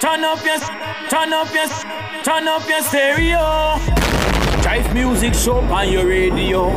Turn up your, turn up your, turn up your stereo. Jive music show on your radio.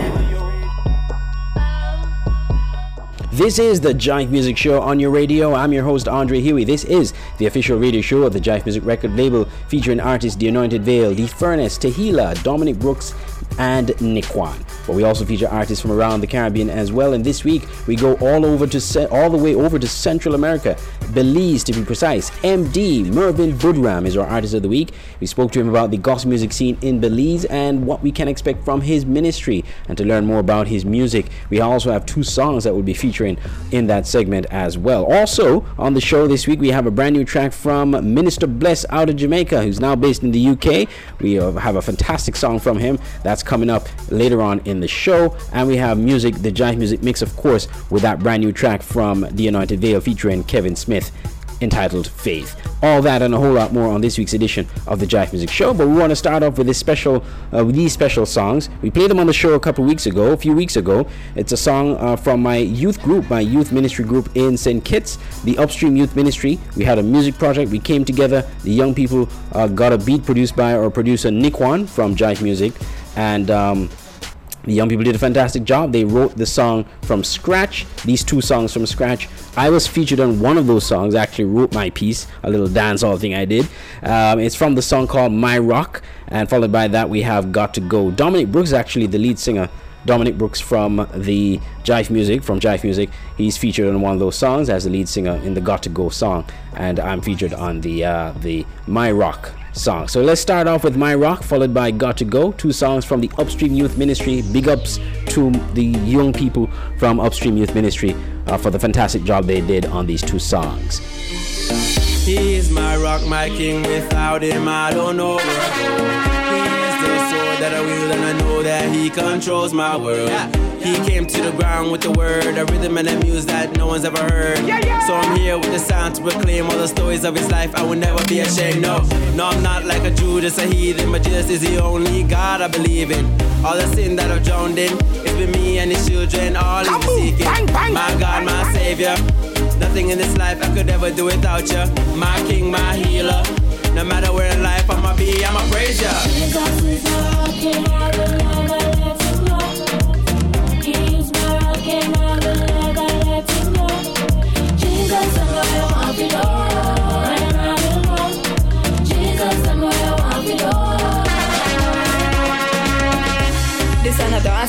This is the Jive Music Show on your radio. I'm your host, Andre Huey. This is the official radio show of the Jive Music record label featuring artists The Anointed Veil, The Furnace, Tehila, Dominic Brooks, and Nikwan. But we also feature artists from around the Caribbean as well. And this week we go all over to all the way over to Central America, Belize to be precise. MD Mervin Budram is our artist of the week. We spoke to him about the gospel music scene in Belize and what we can expect from his ministry. And to learn more about his music, we also have two songs that we'll be featuring in that segment as well. Also on the show this week we have a brand new track from Minister Blessed out of Jamaica, who's now based in the UK. We have a fantastic song from him that's coming up later on in the show. And we have music, the Jive Music Mix, of course, with that brand new track from The Anointed Veil featuring Kevin Smith entitled Faith. All that and a whole lot more on this week's edition of the Jive Music Show. But we want to start off with this special, uh, with these special songs. We played them on the show a couple weeks ago, a few weeks ago. It's a song uh, from my youth group, my youth ministry group in St. Kitts, the Upstream Youth Ministry. We had a music project. We came together. The young people uh, got a beat produced by our producer Nikwan from Jive Music, and um, the young people did a fantastic job. They wrote the song from scratch, these two songs from scratch. I was featured on one of those songs, I actually wrote my piece, a little dancehall thing I did. Um, it's from the song called My Rock, and followed by that, we have Got to Go. Dominic Brooks is actually the lead singer. Dominic Brooks from the Jive Music, from Jive Music, he's featured on one of those songs as the lead singer in the Got to Go song, and I'm featured on the uh, the My Rock song. So let's start off with My Rock, followed by Got to Go, two songs from the Upstream Youth Ministry. Big ups to the young people from Upstream Youth Ministry uh, for the fantastic job they did on these two songs. He is my rock, my king. Without him, I don't know where I go. He is the sword that I wield, and I know that he controls my world. He came to the ground with the word, a rhythm and a muse that no one's ever heard. So I'm here with the sound to proclaim all the stories of his life. I will never be ashamed. No, no, I'm not like a Judas, a heathen, but Jesus is the only God I believe in. All the sin that I've drowned in, it's been me and his children, all is seeking. My God, my Savior. Nothing in this life I could ever do without you. My King, my healer. No matter where in life I'ma be, I'ma praise ya.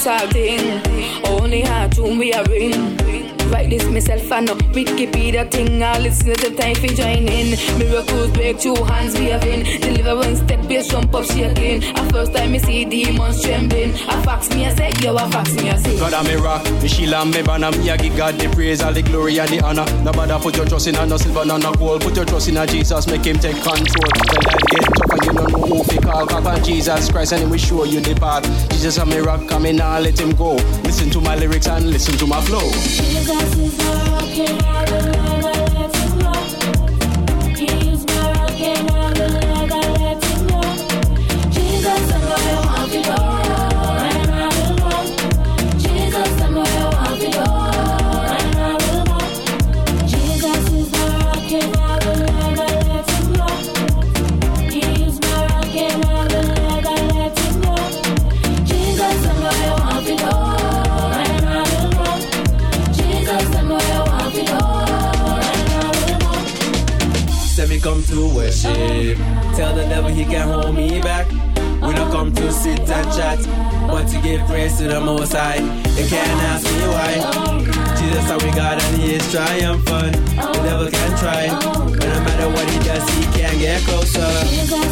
Ain't a. Only had tune we a ring. Write this myself and no Wikipedia thing. All listeners the time for join in. Miracles break two hands we have in. Deliverance step bass jump up shaking. A first time me see demons trembling. A fax me I say yo a fax me I say. God I'm a rock, me shield and me banner, me a give God the praise, all the glory and the honor. Nobody put your trust in a no silver, no no gold. Put your trust in a Jesus, make him take control. When life get tough and you don't know who to call, call on Jesus Christ and he will show you the path. Jesus I'm a rock, come in now let him go. Listen to my lyrics and listen to my flow. Jesus is and I will to the Most High. You can't ask me why. Jesus, how we got and he is triumphant. The devil can try, but no matter what he does, he can't get closer.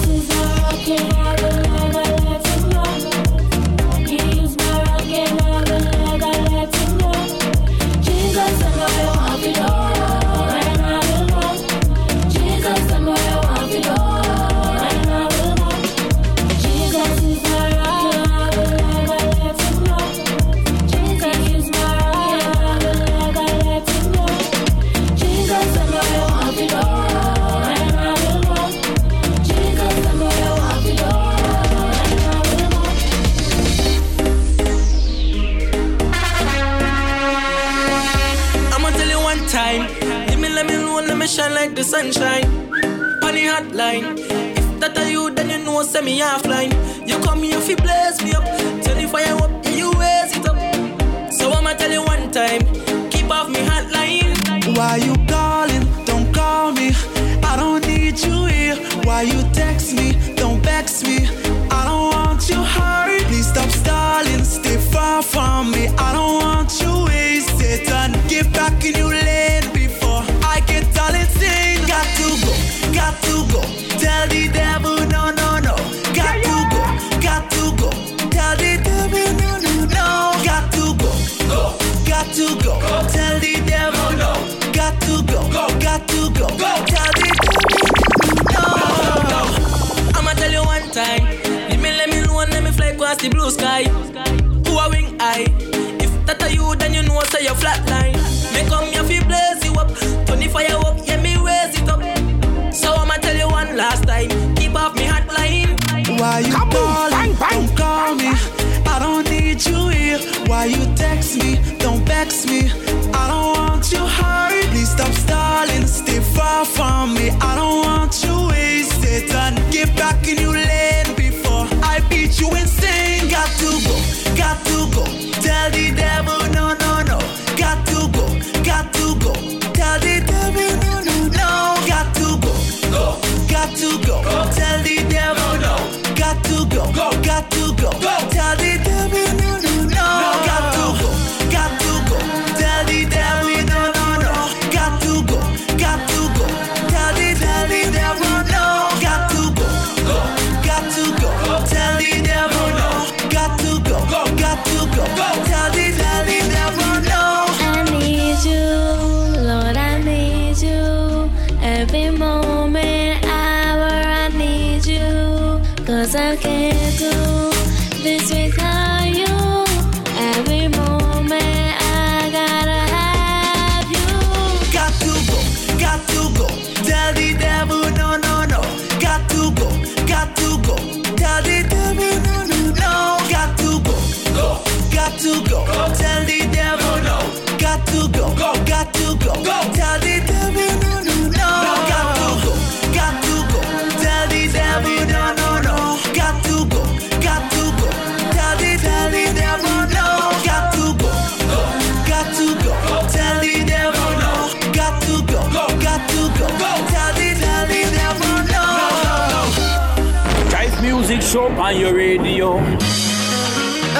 Hotline. If that are you, then you know send me offline. You come here fi blaze me up, turn the fire up, yeah you raise it up. So I'ma tell you one time, keep off me hotline. Why you calling? Don't call me. I don't need you here. Why you Got to go. Tell the devil no. I'ma tell you one time. Leave me, let me know, let me fly across the blue sky. Who a wing eye? If that are you, then you know say you're flatline. Me come here fi blaze you up, turn the fire up, yeah me raise it up. So I'ma tell you one last time. Keep off me hotline. Why you calling? Don't call me. I don't need you here. Why you text me? Far from me. I don't want you wasted. And get back in your lane before I beat you insane. Got to go. Got to go. Tell the devil no, no, no. Got to go. Got to go. Tell the devil no, no, no. Got to go. Go. Got to go. go. Tell the devil no. Got to go. go. Got to go. Tell Music Show on your radio.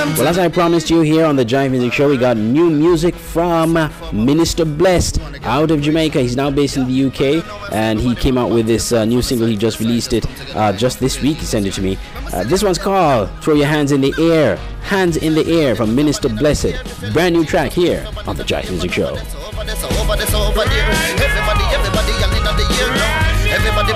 Well, as I promised you here on the Jive Music Show, we got new music from Minister Blessed out of Jamaica. He's now based in the UK, and he came out with this uh, new single. He just released it uh, just this week. He sent it to me. Uh, this one's called "Throw Your Hands in the Air." Hands in the Air from Minister Blessed. Brand new track here on the Jive Music Show. Everybody, everybody. Everybody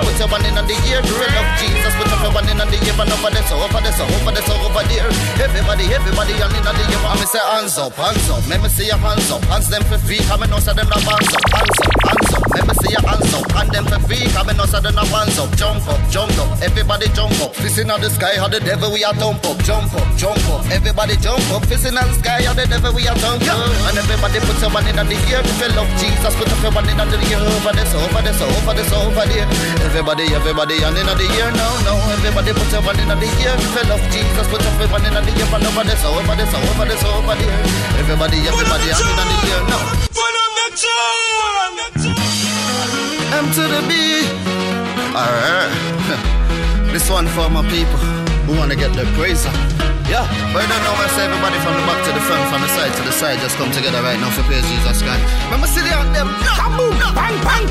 one in the year. And over this, over this, over this, over there. Everybody, everybody, and in the year. I'm say hands up, hands up. Let me see your hands up. Hands them for free. Come and know say them no hands up, hands up, hands up. Let me see your hands up. Hand them for free. Come and know say them no hands up. Jump up, jump up. Everybody jump up. Fist in the sky, how the devil we are thump up. Jump up, jump up. Everybody jump up. Fist in the sky, how the devil we are thump up. And everybody put your one in the year. If you love Jesus, put up your one in the year. Over this, over this, over this, over there. Everybody, everybody, and in the year now, now. Everybody put in the year. You love Jesus, put up your in the year. Over this, over this, over this, over there. Everybody, everybody, and in the year now. M to the B. Alright. this one for my people who wanna get their praise on. Yeah, but I don't know where say everybody from the back to the front, from the side to the side, just come together right now for praise Jesus God. Remember city on them. Kaboom! Bang bang!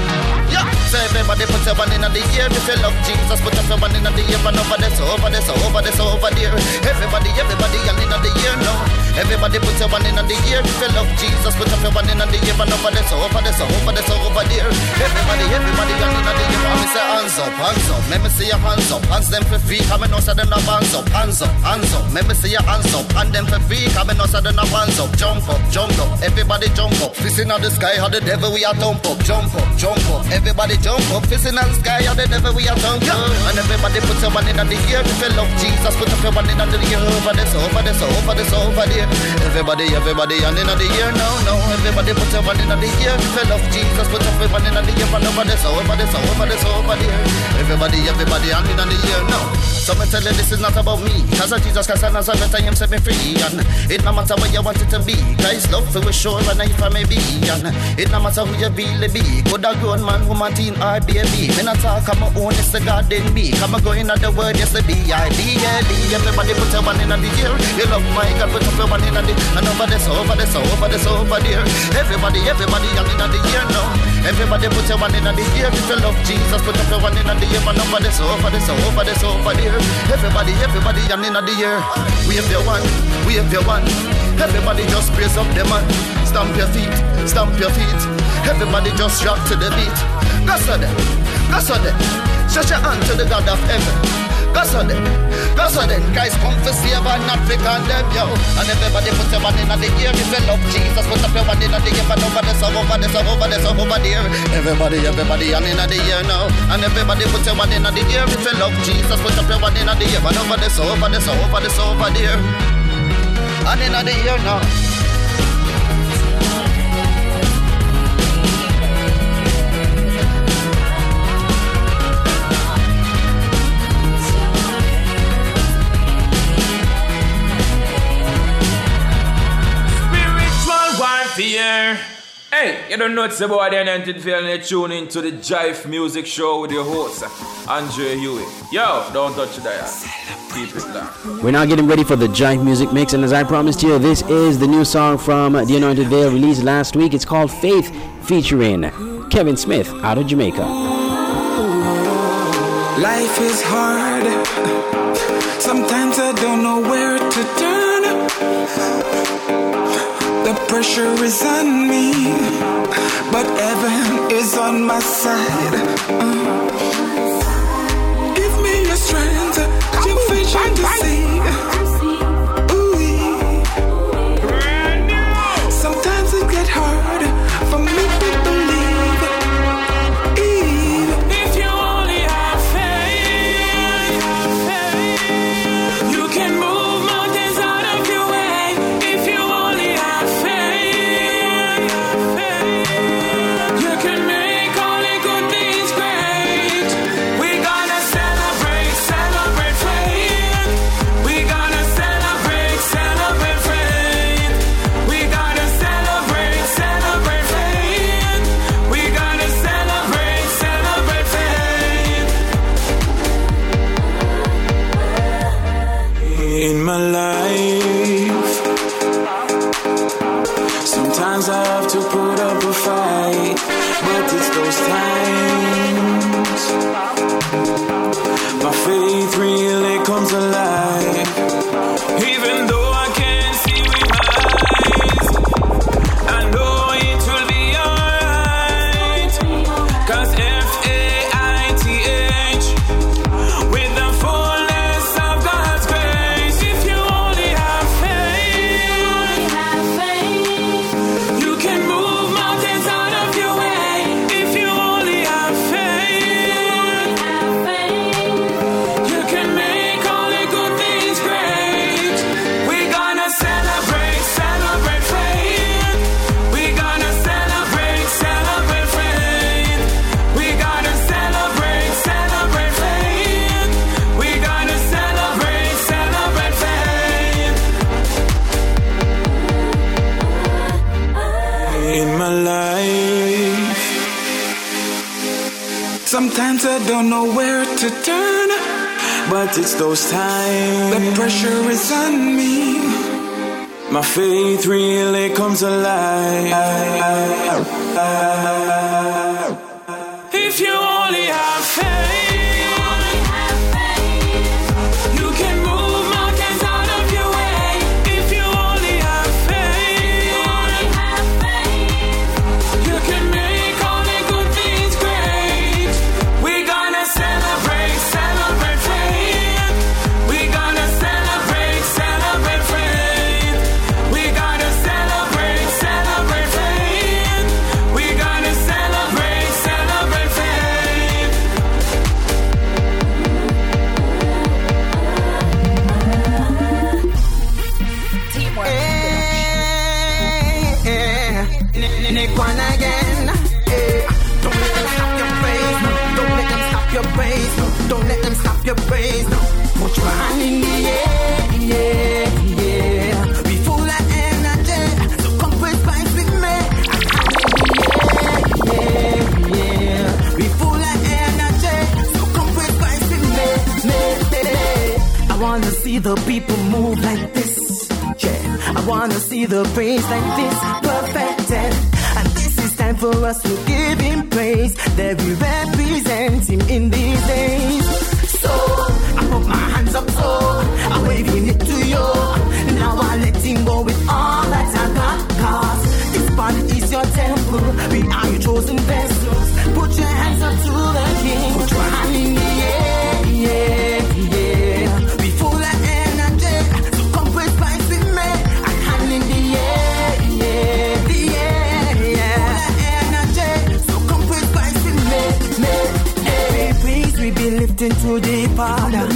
Yeah, so everybody put your one in the ear if you love Jesus, put your one in the ear and over this, over this, over this, over there. Everybody, everybody, and in the ear now. Everybody put your one in the ear if you love Jesus, put your one in the ear and over this, over this, over this, over there. Everybody, everybody, and in the ear. I'm say hands up, hands up. Let me see your hands up, hands them for free. Come and know say them no hands up, hands up, hands up. Let me see your hands up, hand them for free. Come and know say them hands up. Jump up, jump up. Everybody jump up. Fist in the sky, how the devil we are thump up. Jump up, jump up. Everybody jump up. Fist in the sky, how the devil we are thump up. And everybody put your one in the ear if you love Jesus. Put up your one in the ear over this, over this, over this, over there. Everybody, everybody, and in the ear now, now. Everybody put your one in the ear if you love Jesus. Put up your one in the ear and over this, over this, over this, over there. Everybody, everybody, I'm in the year now. So me tell you this is not about me. Cause of Jesus Christ and Nazareth, I am set me free. And it no matter where you want it to be. Guys, love for sure and if I may be. And it no matter who you really be. Could a grown man, woman, teen, or baby. Me not talk, I'm my own, it's the God in me. Come go in the word, yes, the B-I-D-L-E. Everybody put your one in the year. You love my God, put your one in the And over this, over this, over this, over there. Everybody, everybody, I'm in the year now. Everybody put your one in the year. If you love Jesus, put up your one in the year. And over this, over this, over this, over there. Everybody, everybody, I'm in the air. Wave your one, wave your one. Everybody just praise up the man. Stamp your feet, stamp your feet. Everybody just rock to the beat. So them, go so. Stretch your hand to the God of heaven. Go so then, go so then. Guys come for save and not for condemn, yo. And everybody put your one in the air. If you love Jesus, put up your one in the air. And over the over song, over song, over there. Everybody, everybody, and in the air now. And everybody put your one in the air. If you love Jesus, put up your one in the air. And over the over song, over song, over there. And in the air now. You don't know it's about the anointed feeling you tune into the Jive Music Show with your host, Andre Huey. Yo, don't touch the dial. Keep it down. We're now getting ready for the Jive Music Mix, and as I promised you, this is the new song from The Anointed Veil released last week. It's called Faith, featuring Kevin Smith out of Jamaica. Life is hard. Sometimes I don't know where to turn. The pressure is on me, but heaven is on my side. Uh. Give me your strength, your vision to see. It's those times. The pressure is on me. My faith Don't let them stop your praise. No, put your hand in the air, yeah, yeah. Full of energy, so come with me. The I wanna see the people move like this, yeah. I wanna see the brains like this, perfected time for us to give him praise that we represent him in these days. So I put my hands up, so I'm waving it to you. Now I let him go with all that I got. Cause this body is your temple, we are your chosen vessels. Put your hands up to the king. Put your hand in to the Father,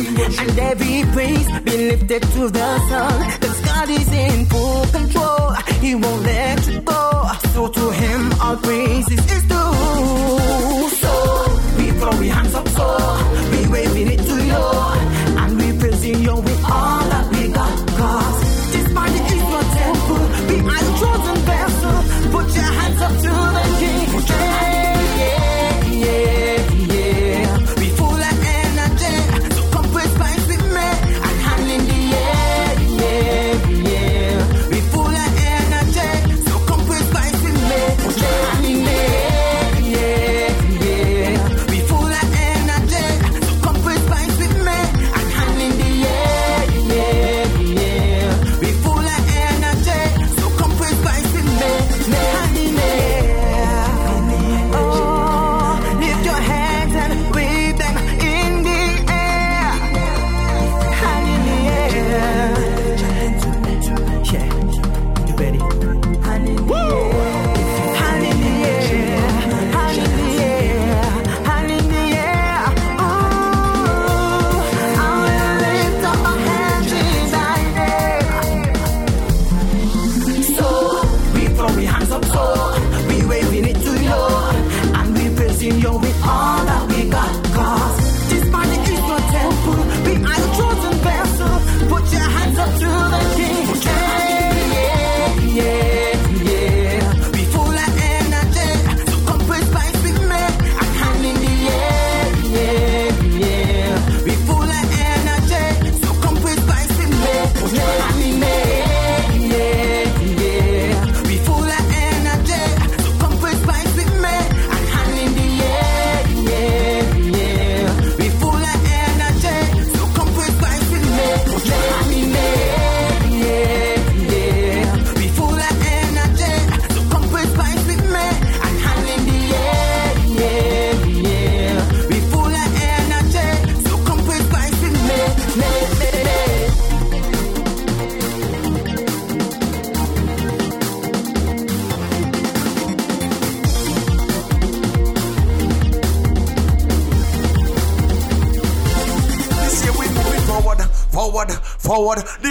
and every praise be lifted to the sun. Cause God is in full control, He won't let you go. So to Him, all praises is due.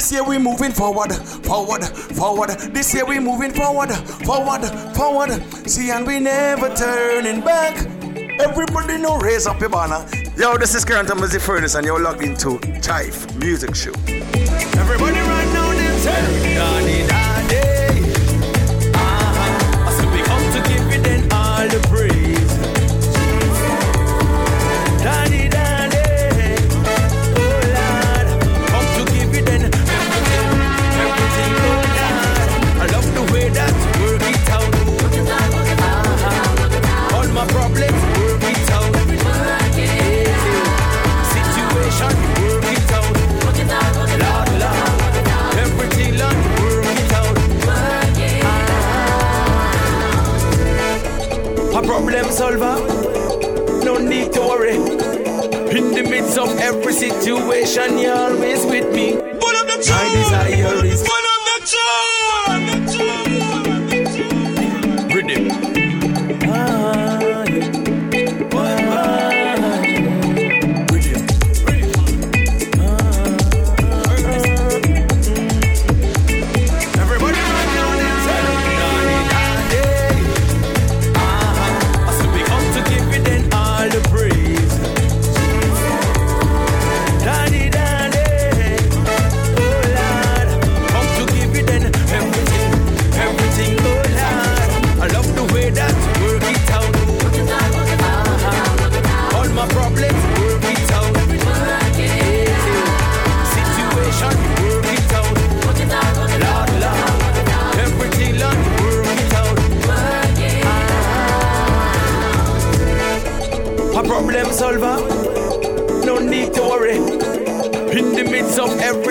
This year we moving forward, forward, forward. This year we moving forward, forward, forward. See, and we never turning back. Everybody know raise up your banner. Yo, this is Karen the Furnace and you're logged into Jive Music Show. Everybody right now, them turn Johnny Daddy. Uh-huh. I said we come to give you then all the praise. Every situation, you're always with me.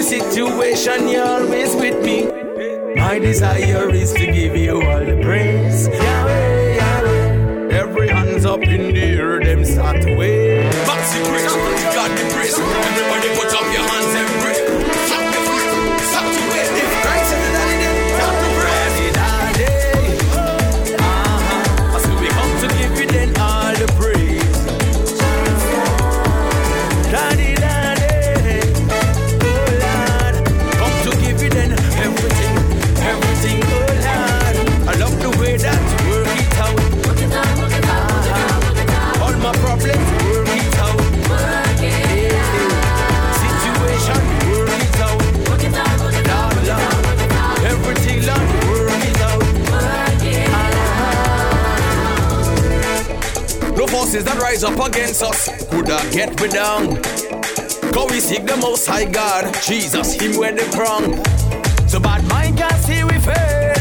Situation, you're always with me. My desire is to give against us could have get we down. Go we seek the most high God, Jesus, him where the crown. So bad mind can't see we fail.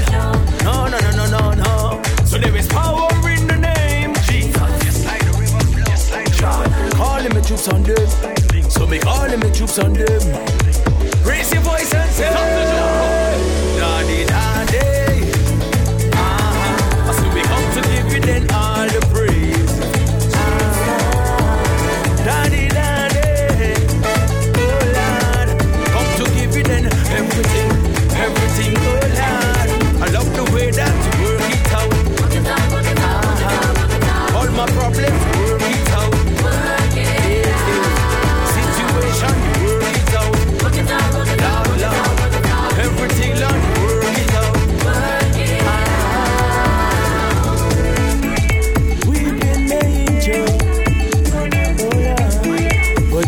No, no, no, no, no, no. So there is power in the name Jesus. Just like the river flows, like John. Calling me troops on them. So me calling me troops on them. Raise your voice and say,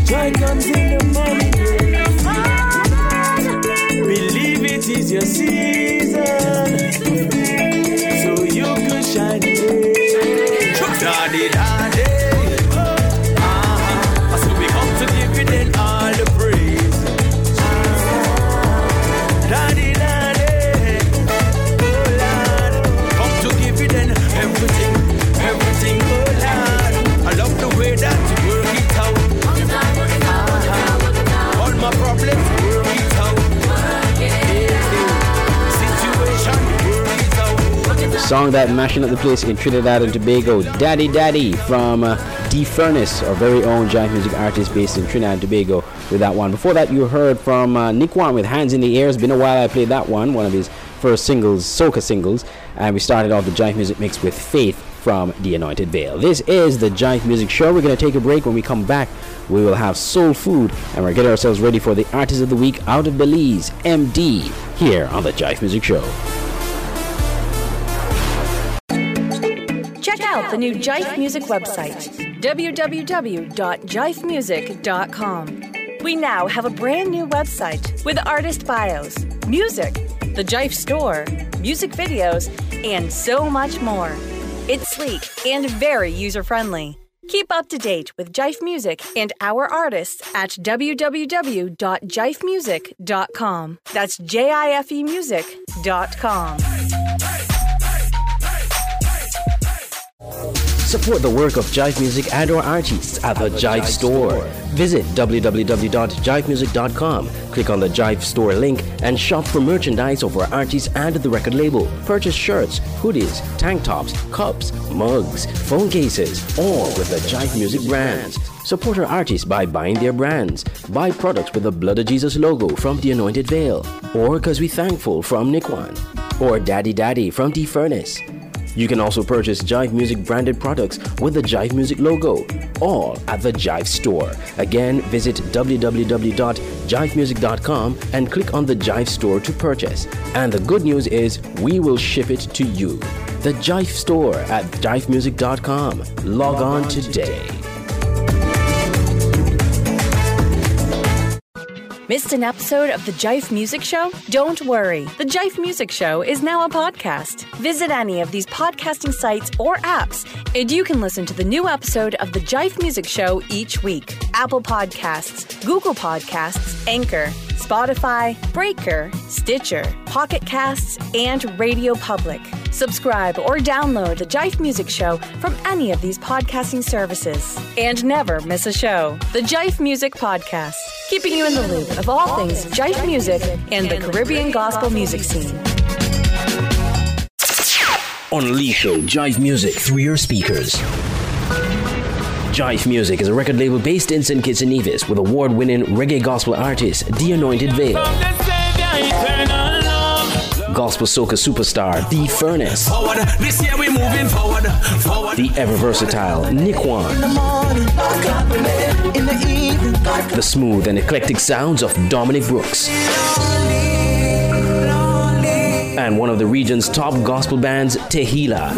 joy comes in the morning. Believe it is your season, Song that mashing up the place in Trinidad and Tobago, Daddy Daddy from uh, D Furnace, our very own Jive music artist based in Trinidad and Tobago, with that one. Before that, you heard from uh, Nikwan with Hands in the Air. It's been a while I played that one, one of his first singles, soca singles, and we started off the Jive music mix with Faith from The Anointed Veil. This is the Jive Music Show. We're going to take a break. When we come back, we will have soul food, and we're getting ourselves ready for the Artist of the Week out of Belize, MD, here on the Jive Music Show. Out the new Jive Music website, www.jifemusic.com. We now have a brand new website with artist bios, music, the Jive store, music videos, and so much more. It's sleek and very user friendly. Keep up to date with Jive Music and our artists at www.jifemusic.com. That's J I F E music.com. Support the work of Jive Music and our artists at the Jive Store. Visit www.jivemusic.com. Click on the Jive Store link and shop for merchandise of our artists and the record label. Purchase shirts, hoodies, tank tops, cups, mugs, phone cases, all with the Jive Music brands. Support our artists by buying their brands. Buy products with the Blood of Jesus logo from The Anointed Veil. Or Cause We Thankful from Nikwan. Or Daddy Daddy from The Furnace. You can also purchase Jive Music branded products with the Jive Music logo, all at the Jive store. Again, visit www.jivemusic.com and click on the Jive store to purchase. And the good news is we will ship it to you. The Jive store at jivemusic.com. Log on today. Missed an episode of the Jive Music Show? Don't worry. The Jive Music Show is now a podcast. Visit any of these podcasting sites or apps, and you can listen to the new episode of the Jive Music Show each week. Apple Podcasts, Google Podcasts, Anchor, Spotify, Breaker, Stitcher, Pocket Casts, and Radio Public. Subscribe or download the Jive Music Show from any of these podcasting services. And never miss a show. The Jive Music Podcast, keeping you in the loop of all things Jive music and the Caribbean gospel music scene. Unleash Jive music through your speakers. Jive Music is a record label based in St. Kitts and Nevis with award winning reggae gospel artist The Anointed Veil. Gospel soca superstar The Furnace. Forward, this year we moving forward, forward. The ever versatile Nikwan. The smooth and eclectic sounds of Dominic Brooks. And one of the region's top gospel bands, Tehila.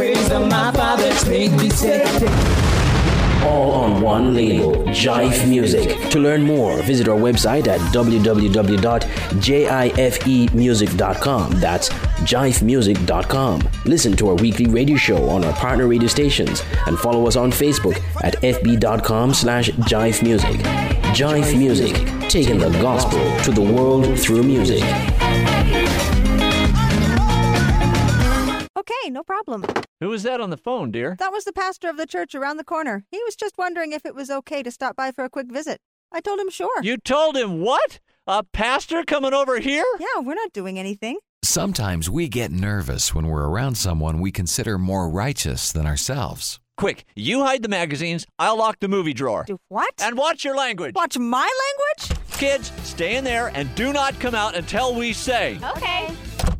All on one label, Jive Music. To learn more, visit our website at www.jifemusic.com. That's jivemusic.com. Listen to our weekly radio show on our partner radio stations and follow us on Facebook at fb.com slash jive music. Jive Music, taking the gospel to the world through music. Okay, no problem. Who was that on the phone, dear? That was the pastor of the church around the corner. He was just wondering if it was okay to stop by for a quick visit. I told him sure. You told him what? A pastor coming over here? Yeah, we're not doing anything. Sometimes we get nervous when we're around someone we consider more righteous than ourselves. Quick, you hide the magazines, I'll lock the movie drawer. Do what? And watch your language. Watch my language? Kids, stay in there and do not come out until we say. Okay.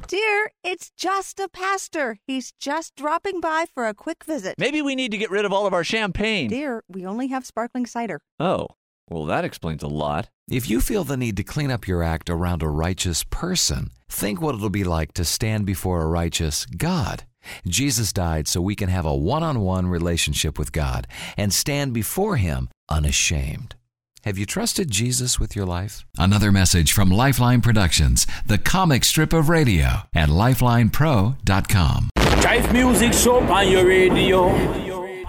Dear, it's just a pastor. He's just dropping by for a quick visit. Maybe we need to get rid of all of our champagne. Dear, we only have sparkling cider. Oh, well, that explains a lot. If you feel the need to clean up your act around a righteous person, think what it'll be like to stand before a righteous God. Jesus died so we can have a one on one relationship with God and stand before Him unashamed. Have you trusted Jesus with your life? Another message from Lifeline Productions, the comic strip of radio at lifelinepro.com. Jive Music Show on your radio.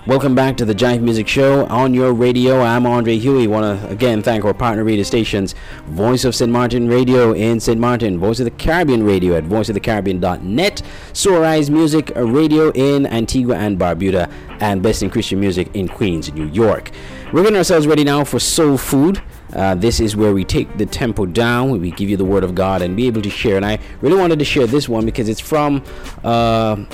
Welcome back to the Jive Music Show on your radio. I'm Andre Huey. Want to again thank our partner radio stations Voice of St. Martin Radio in St. Martin, Voice of the Caribbean Radio at voiceofthecaribbean.net, Soarise Music Radio in Antigua and Barbuda, and Best in Christian Music in Queens, New York. We're getting ourselves ready now for Soul Food. Uh, this is where we take the tempo down, we give you the Word of God, and be able to share. And I really wanted to share this one because it's from. Uh,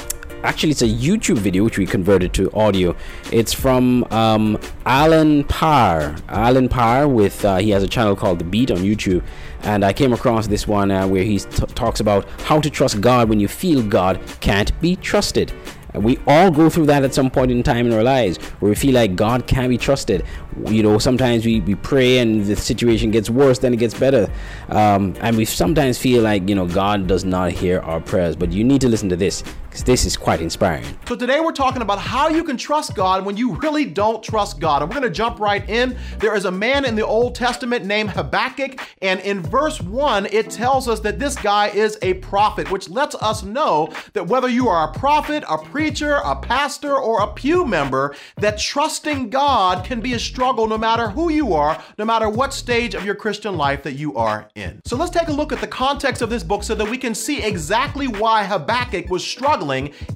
actually it's a youtube video which we converted to audio it's from um, allen parr allen parr with uh, he has a channel called the beat on youtube and i came across this one uh, where he t- talks about how to trust god when you feel god can't be trusted we all go through that at some point in time in our lives where we feel like God can't be trusted. You know, sometimes we, we pray and the situation gets worse, then it gets better. Um, and we sometimes feel like, you know, God does not hear our prayers. But you need to listen to this because this is quite inspiring. So today we're talking about how you can trust God when you really don't trust God. And we're going to jump right in. There is a man in the Old Testament named Habakkuk. And in verse 1, it tells us that this guy is a prophet, which lets us know that whether you are a prophet, a preacher, a pastor, or a pew member, that trusting God can be a struggle no matter who you are, no matter what stage of your Christian life that you are in. So let's take a look at the context of this book so that we can see exactly why Habakkuk was struggling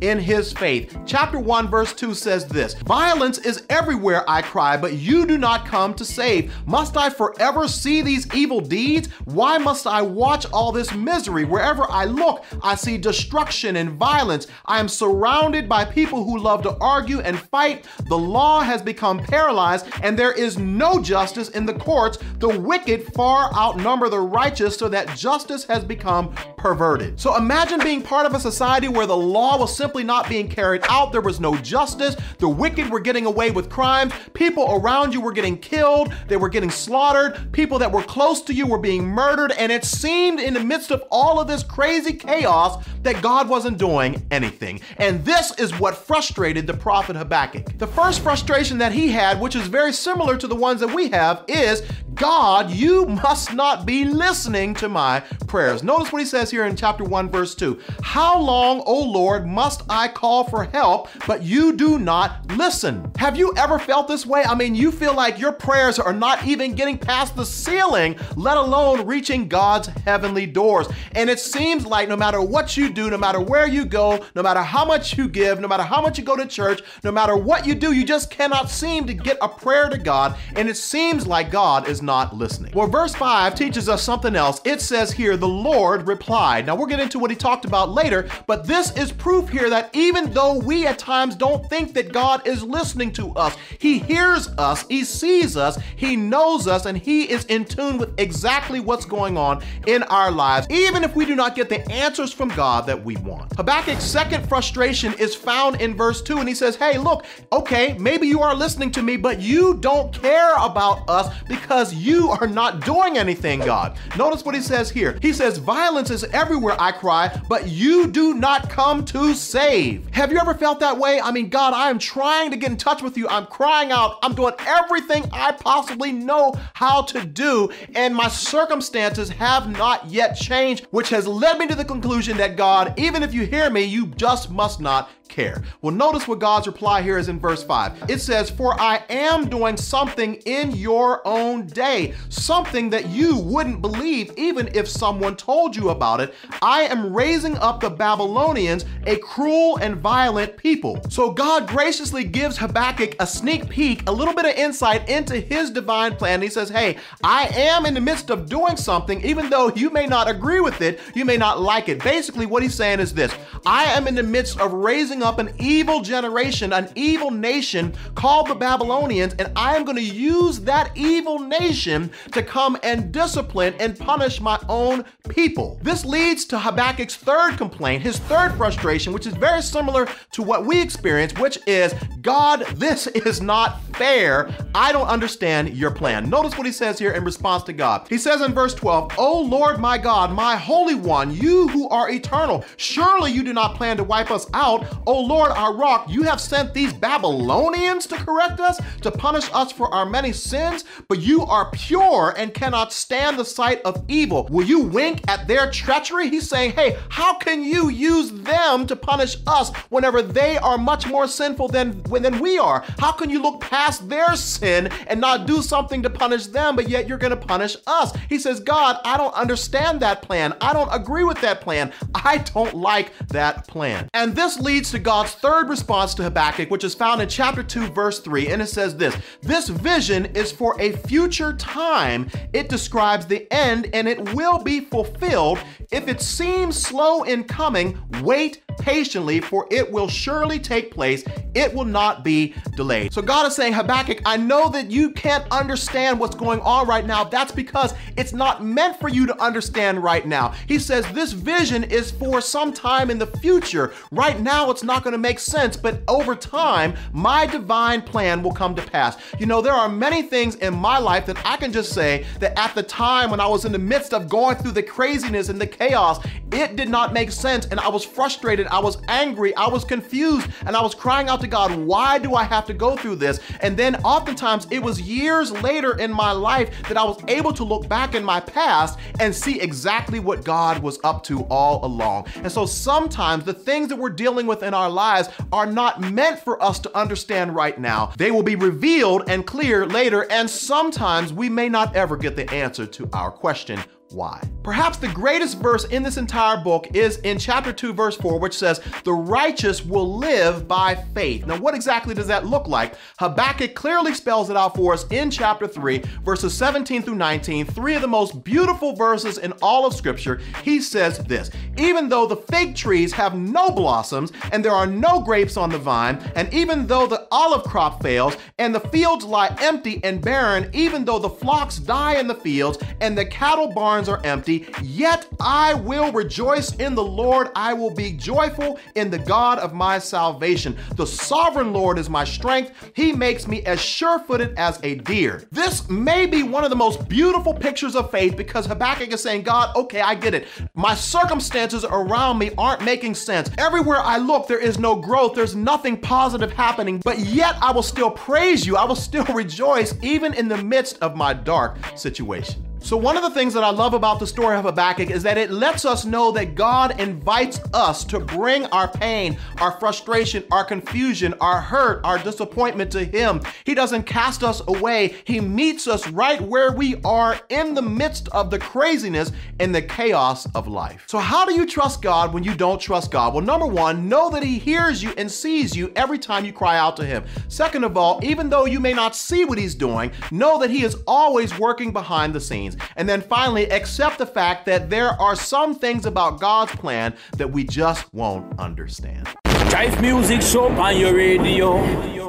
in his faith. Chapter 1, verse 2 says this Violence is everywhere, I cry, but you do not come to save. Must I forever see these evil deeds? Why must I watch all this misery? Wherever I look, I see destruction and violence. I am surrounded by people who love to argue and fight. The law has become paralyzed, and there is no justice in the courts. The wicked far outnumber the righteous, so that justice has become perverted. So imagine being part of a society where the law was simply not being carried out. There was no justice. The wicked were getting away with crimes. People around you were getting killed. They were getting slaughtered. People that were close to you were being murdered. And it seemed in the midst of all of this crazy chaos that God wasn't doing anything. And this is what frustrated the prophet Habakkuk. The first frustration that he had, which is very similar to the ones that we have, is God, you must not be listening to my prayers. Notice what he says here in chapter 1, verse 2. How long, O Lord, must I call for help, but you do not listen? Have you ever felt this way? I mean, you feel like your prayers are not even getting past the ceiling, let alone reaching God's heavenly doors. And it seems like no matter what you do, no matter where you go, no matter how much you give, no matter how much you go to church, no matter what you do, you just cannot seem to get a prayer to God, and it seems like God is not listening. Well, verse 5 teaches us something else. It says here, the Lord replied. Now, we'll get into what he talked about later, but this is proof here that even though we at times don't think that God is listening to us, he hears us, he sees us, he knows us, and he is in tune with exactly what's going on in our lives, even if we do not get the answers from God that we want. Habakkuk's second frustration is found in verse 2, and he says, Hey, look, okay, maybe you are listening to me, but you don't care about us because you are not doing anything, God. Notice what he says here. He says, Violence is everywhere, I cry, but you do not come to save. Have you ever felt that way? I mean, God, I am trying to get in touch with you. I'm crying out. I'm doing everything I possibly know how to do, and my circumstances have not yet changed, which has led me to the conclusion that God, even if you hear me, you just must not care. Well, notice what God's reply here is in verse 5. It says, For I am doing something in your own day, something that you wouldn't believe even if someone told you about it. I am raising up the Babylonians, a cruel and violent people. So God graciously gives Habakkuk a sneak peek, a little bit of insight into his divine plan. He says, Hey, I am in the midst of doing something, even though you may not agree with it, you may not like it. Basically, what he's saying is this I am in the midst of raising up an evil generation, an evil nation called the Babylonians, and I am going to use that evil nation to come and discipline and punish my own people. This leads to Habakkuk's third complaint, his third frustration, which is very similar to what we experience, which is God, this is not fair. I don't understand your plan. Notice what he says here in response to God. He says in verse 12, O Lord my God, my Holy One, you who are eternal, surely you do not plan to wipe us out. O Lord our rock, you have sent these Babylonians to correct us, to punish us for our many sins, but you are pure and cannot stand the sight of evil. Will you wink at their treachery? He's saying, hey, how can you use them to punish us whenever they are much more sinful than, than we are? How can you look past their sin and not do something to punish them, but yet you're going to punish us? He says, God, I don't understand that plan. I don't agree with that plan. I don't like that plan. And this leads to God's third response to Habakkuk, which is found in chapter 2, verse 3. And it says this This vision is for a future time. It describes the end and it will be fulfilled. If it seems slow in coming, wait patiently, for it will surely take place. It will not be delayed. So God is saying, Habakkuk, I know that you can't understand what's going on right now. That's because it's not meant for you to understand right now. He says this vision is for some time in the future. Right now, it's not going to make sense, but over time, my divine plan will come to pass. You know, there are many things in my life that I can just say that at the time when I was in the midst of going through the craziness and the chaos, it did not make sense and I was frustrated, I was angry, I was confused, and I was crying out to God, why do I have to go through this? And then oftentimes it was years later in my life that I was able to look back in my past and see exactly what God was up to all along. And so sometimes the things that we're dealing with in our lives are not meant for us to understand right now. They will be revealed and clear later, and sometimes we may not ever get the answer to our question why. Perhaps the greatest verse in this entire book is in chapter 2, verse 4, which says, The righteous will live by faith. Now, what exactly does that look like? Habakkuk clearly spells it out for us in chapter 3, verses 17 through 19, three of the most beautiful verses in all of Scripture. He says this Even though the fig trees have no blossoms, and there are no grapes on the vine, and even though the olive crop fails, and the fields lie empty and barren, even though the flocks die in the fields, and the cattle barns are empty. Yet I will rejoice in the Lord. I will be joyful in the God of my salvation. The sovereign Lord is my strength. He makes me as sure footed as a deer. This may be one of the most beautiful pictures of faith because Habakkuk is saying, God, okay, I get it. My circumstances around me aren't making sense. Everywhere I look, there is no growth, there's nothing positive happening, but yet I will still praise you. I will still rejoice even in the midst of my dark situation. So, one of the things that I love about the story of Habakkuk is that it lets us know that God invites us to bring our pain, our frustration, our confusion, our hurt, our disappointment to Him. He doesn't cast us away, He meets us right where we are in the midst of the craziness and the chaos of life. So, how do you trust God when you don't trust God? Well, number one, know that He hears you and sees you every time you cry out to Him. Second of all, even though you may not see what He's doing, know that He is always working behind the scenes. And then finally, accept the fact that there are some things about God's plan that we just won't understand. Jive Music Show on your radio.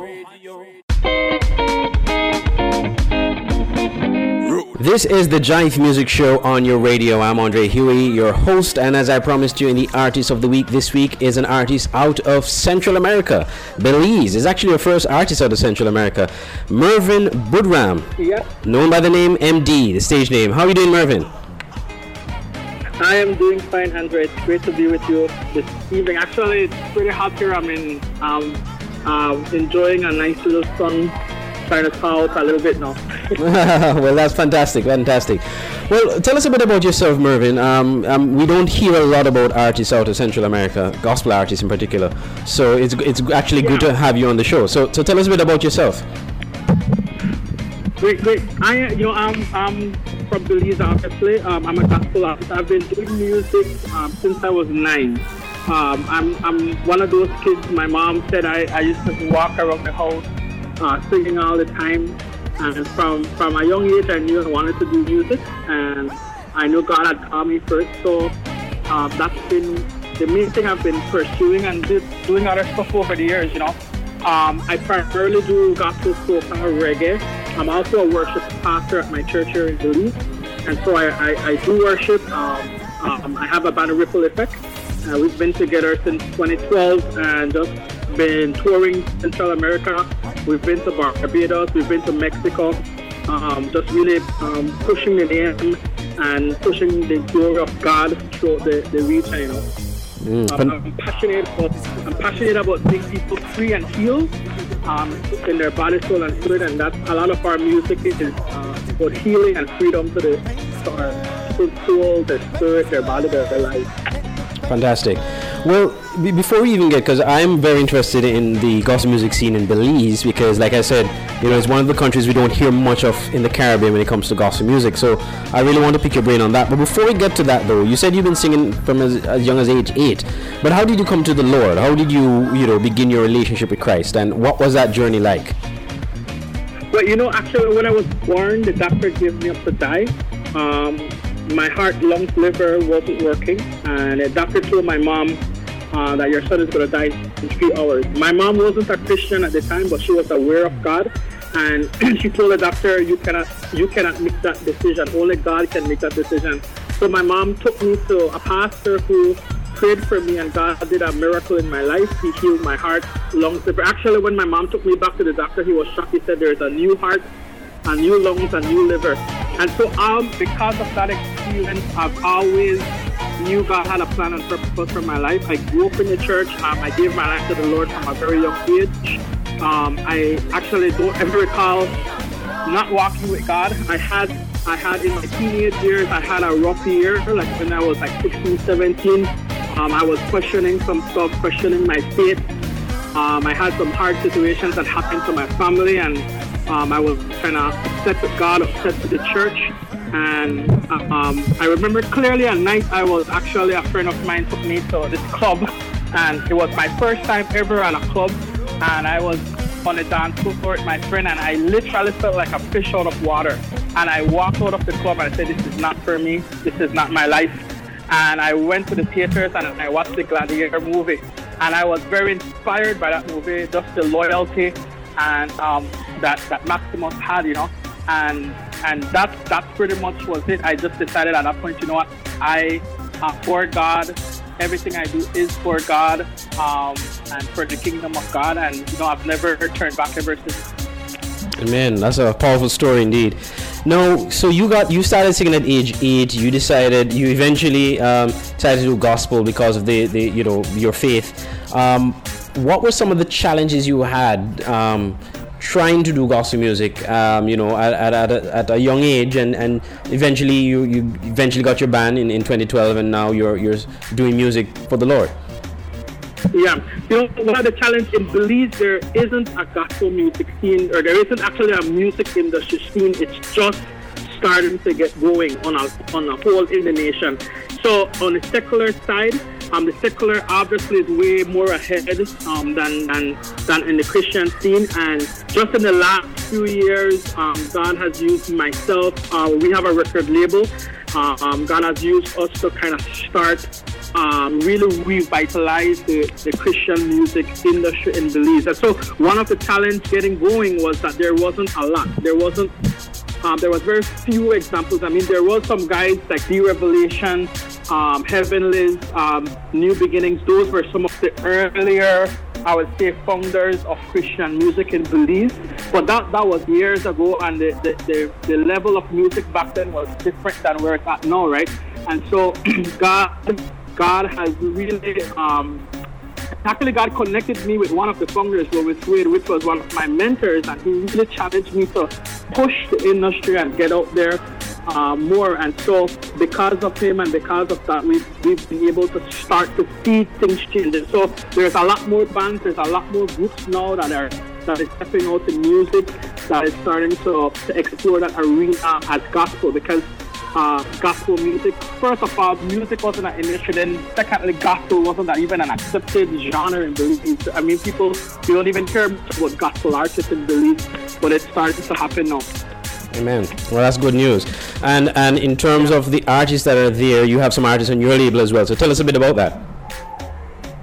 This is the Jive Music Show on your radio. I'm Andre Huey, your host, and as I promised you in the Artist of the Week this week is an artist out of Central America. Belize is actually our first artist out of Central America. Mervin Budram, Yeah, known by the name MD, the stage name. How are you doing, Mervin? I am doing fine, Andre. It's great to be with you this evening. Actually, it's pretty hot here. I'm in, um, um, enjoying a nice little sun, trying to out a little bit now. well, that's fantastic, fantastic. Well, tell us a bit about yourself, Mervin. Um, um, we don't hear a lot about artists out of Central America, gospel artists in particular. So it's it's actually good to have you on the show. So so tell us a bit about yourself. Great, great. I, you know, I'm, I'm from Belize, obviously. Um, I'm a gospel artist. I've been doing music um, since I was nine. Um, I'm, I'm one of those kids. My mom said I, I used to walk around the house uh, singing all the time. And from, from a young age, I knew I wanted to do music. And I knew God had called me first. So uh, that's been the main thing I've been pursuing and do, doing other stuff over the years, you know. Um, I primarily do gospel, soca, reggae. I'm also a worship pastor at my church here in Belize. And so I, I, I do worship. Um, um, I have a band, Ripple Effect. Uh, we've been together since 2012 and just been touring Central America. We've been to Barbados, we've been to Mexico. Um, just really um, pushing the name and pushing the glory of God throughout the, the region, you know. Mm, Um, I'm passionate about I'm passionate about seeing people free and heal um, in their body, soul, and spirit, and that's a lot of our music is uh, about healing and freedom to the to our people's soul, their spirit, their body, their, their life. Fantastic. Well, b- before we even get, because I'm very interested in the gospel music scene in Belize, because, like I said, you know, it's one of the countries we don't hear much of in the Caribbean when it comes to gospel music. So I really want to pick your brain on that. But before we get to that, though, you said you've been singing from as, as young as age eight. But how did you come to the Lord? How did you, you know, begin your relationship with Christ? And what was that journey like? Well, you know, actually, when I was born, the doctor gave me up to die. Um, my heart, lungs, liver wasn't working, and the doctor told my mom uh, that your son is going to die in three hours. My mom wasn't a Christian at the time, but she was aware of God, and she told the doctor, "You cannot, you cannot make that decision. Only God can make that decision." So my mom took me to a pastor who prayed for me and God did a miracle in my life. He healed my heart, lungs, liver. Actually, when my mom took me back to the doctor, he was shocked. He said there's a new heart, a new lungs, a new liver. And so um, because of that experience, I've always knew God had a plan and purpose for my life. I grew up in the church. Um, I gave my life to the Lord from a very young age. Um, I actually don't ever recall not walking with God. I had I had in my teenage years, I had a rough year, like when I was like 16, 17. Um, I was questioning some stuff, questioning my faith. Um, I had some hard situations that happened to my family, and um, I was kind of upset with God, upset the church. And um, I remember clearly at night, I was actually a friend of mine took me to this club, and it was my first time ever at a club, and I was on a dance floor with my friend, and I literally felt like a fish out of water. And I walked out of the club and I said, "This is not for me. This is not my life." And I went to the theaters and I watched the Gladiator movie, and I was very inspired by that movie, just the loyalty and um, that that Maximus had, you know. And and that that pretty much was it. I just decided at that point, you know what, I uh, for God. Everything I do is for God um, and for the kingdom of God, and you know I've never turned back ever since. Amen. That's a powerful story indeed. No, so you got you started singing at age eight. You decided you eventually um, decided to do gospel because of the, the you know your faith. Um, what were some of the challenges you had um, trying to do gospel music? Um, you know, at, at, at, a, at a young age, and, and eventually you, you eventually got your band in, in 2012, and now you're you're doing music for the Lord. Yeah, you know, one of the challenges in Belize, there isn't a gospel music scene, or there isn't actually a music industry scene. It's just starting to get going on a on a whole in the nation. So on the secular side, um, the secular obviously is way more ahead um, than, than than in the Christian scene. And just in the last few years, um, God has used myself. Uh, we have a record label. Uh, um, God has used us to kind of start um, really revitalize the, the Christian music industry in Belize. And so one of the challenges getting going was that there wasn't a lot. There wasn't um, there was very few examples. I mean, there was some guys like The Revelation, um, Heavenly's, um, New Beginnings. Those were some of the earlier, I would say, founders of Christian music in Belize. But that, that was years ago, and the, the, the, the level of music back then was different than where it's at now, right? And so God, God has really um, Actually, God connected me with one of the founders, Robert Wade, which was one of my mentors, and he really challenged me to push the industry and get out there uh, more. And so, because of him and because of that, we've, we've been able to start to see things changing. So, there's a lot more bands, there's a lot more groups now that are that is stepping out in music, that is starting to, to explore that arena as gospel because uh, gospel music. First of all, music wasn't an initiative. Secondly, gospel wasn't even an accepted genre in Belize. I mean, people you don't even care about gospel artists in Belize, but it's starting to happen now. Amen. Well, that's good news. And and in terms of the artists that are there, you have some artists on your label as well. So tell us a bit about that.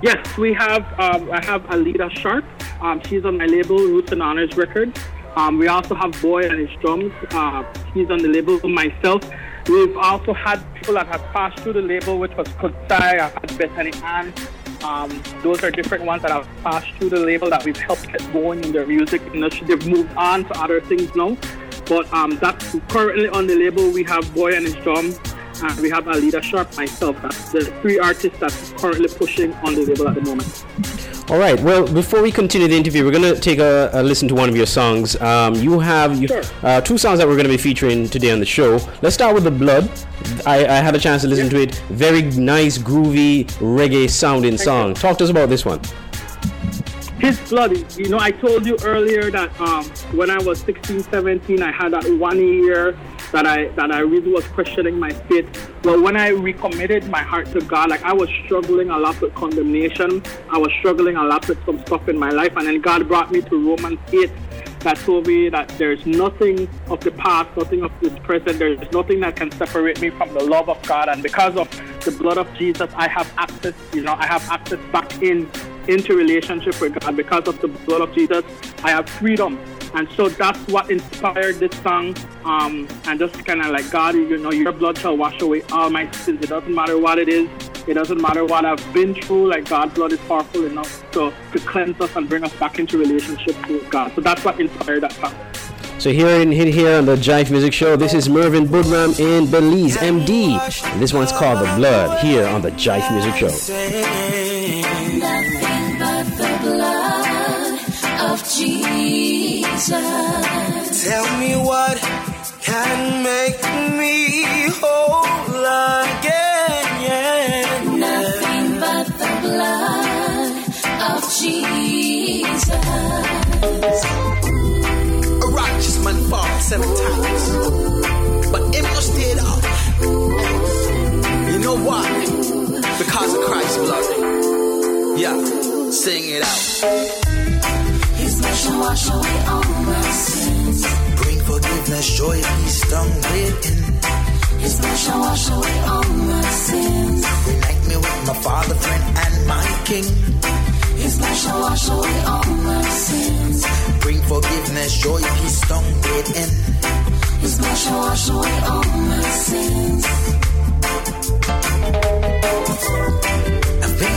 Yes, we have. Um, I have Alida Sharp. Um, she's on my label, Roots and Honors Records. Um, we also have Boy and his drums. Uh, he's on the label. Myself. We've also had people that have passed through the label, which was Kutsai. I've had Bethany Ann. Um, those are different ones that have passed through the label that we've helped get going in their music industry. They've moved on to other things now. But um, that's currently on the label. We have Boy and his drum, and we have Alida Sharp, myself. That's the three artists that's currently pushing on the label at the moment. All right. Well, before we continue the interview, we're going to take a, a, listen to one of your songs. Um, you have you, uh, two songs that we're going to be featuring today on the show. Let's start with the Blood. I, I had a chance to listen yeah. to it. Very nice, groovy, reggae sounding Thank song. You. Talk to us about this one. His blood. You know, I told you earlier that um, when I was 16, 17, I had that one year that I that I really was questioning my faith. But when I recommitted my heart to God, like I was struggling a lot with condemnation. I was struggling a lot with some stuff in my life, and then God brought me to Romans 8 that told me that there's nothing of the past, nothing of this present, there's nothing that can separate me from the love of God. And because of the blood of Jesus, I have access, you know, I have access back in into relationship with God. Because of the blood of Jesus, I have freedom and so that's what inspired this song. Um, and just kind of like, God, you know, your blood shall wash away all my sins. It doesn't matter what it is. It doesn't matter what I've been through. Like, God's blood is powerful enough to, to cleanse us and bring us back into relationship with God. So that's what inspired that song. So here in here on the Jive Music Show, this is Mervin Budram in Belize, MD. And this one's called The Blood here on the Jive Music Show Jesus. Tell me what can make me whole again. Yeah. Nothing but the blood of Jesus. A righteous man falls seven times, but him just stayed up. You know why? Because of Christ's blood. Yeah, sing it out wash away all my sins. Bring forgiveness, joy, peace, done within. His shall wash away all my sins. Unite me with my Father, friend, and my King. His shall wash away all my sins. Bring forgiveness, joy, peace, done within. His shall wash away all my sins.